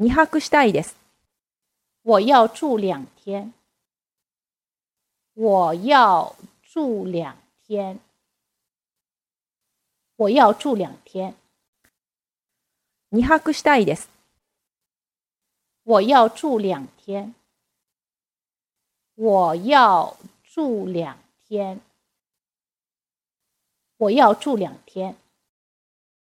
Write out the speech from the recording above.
二泊したいです。我要住两天。我要住两天。我要住两天。二泊したいです。我要住两天。我要住两天。我要住两天。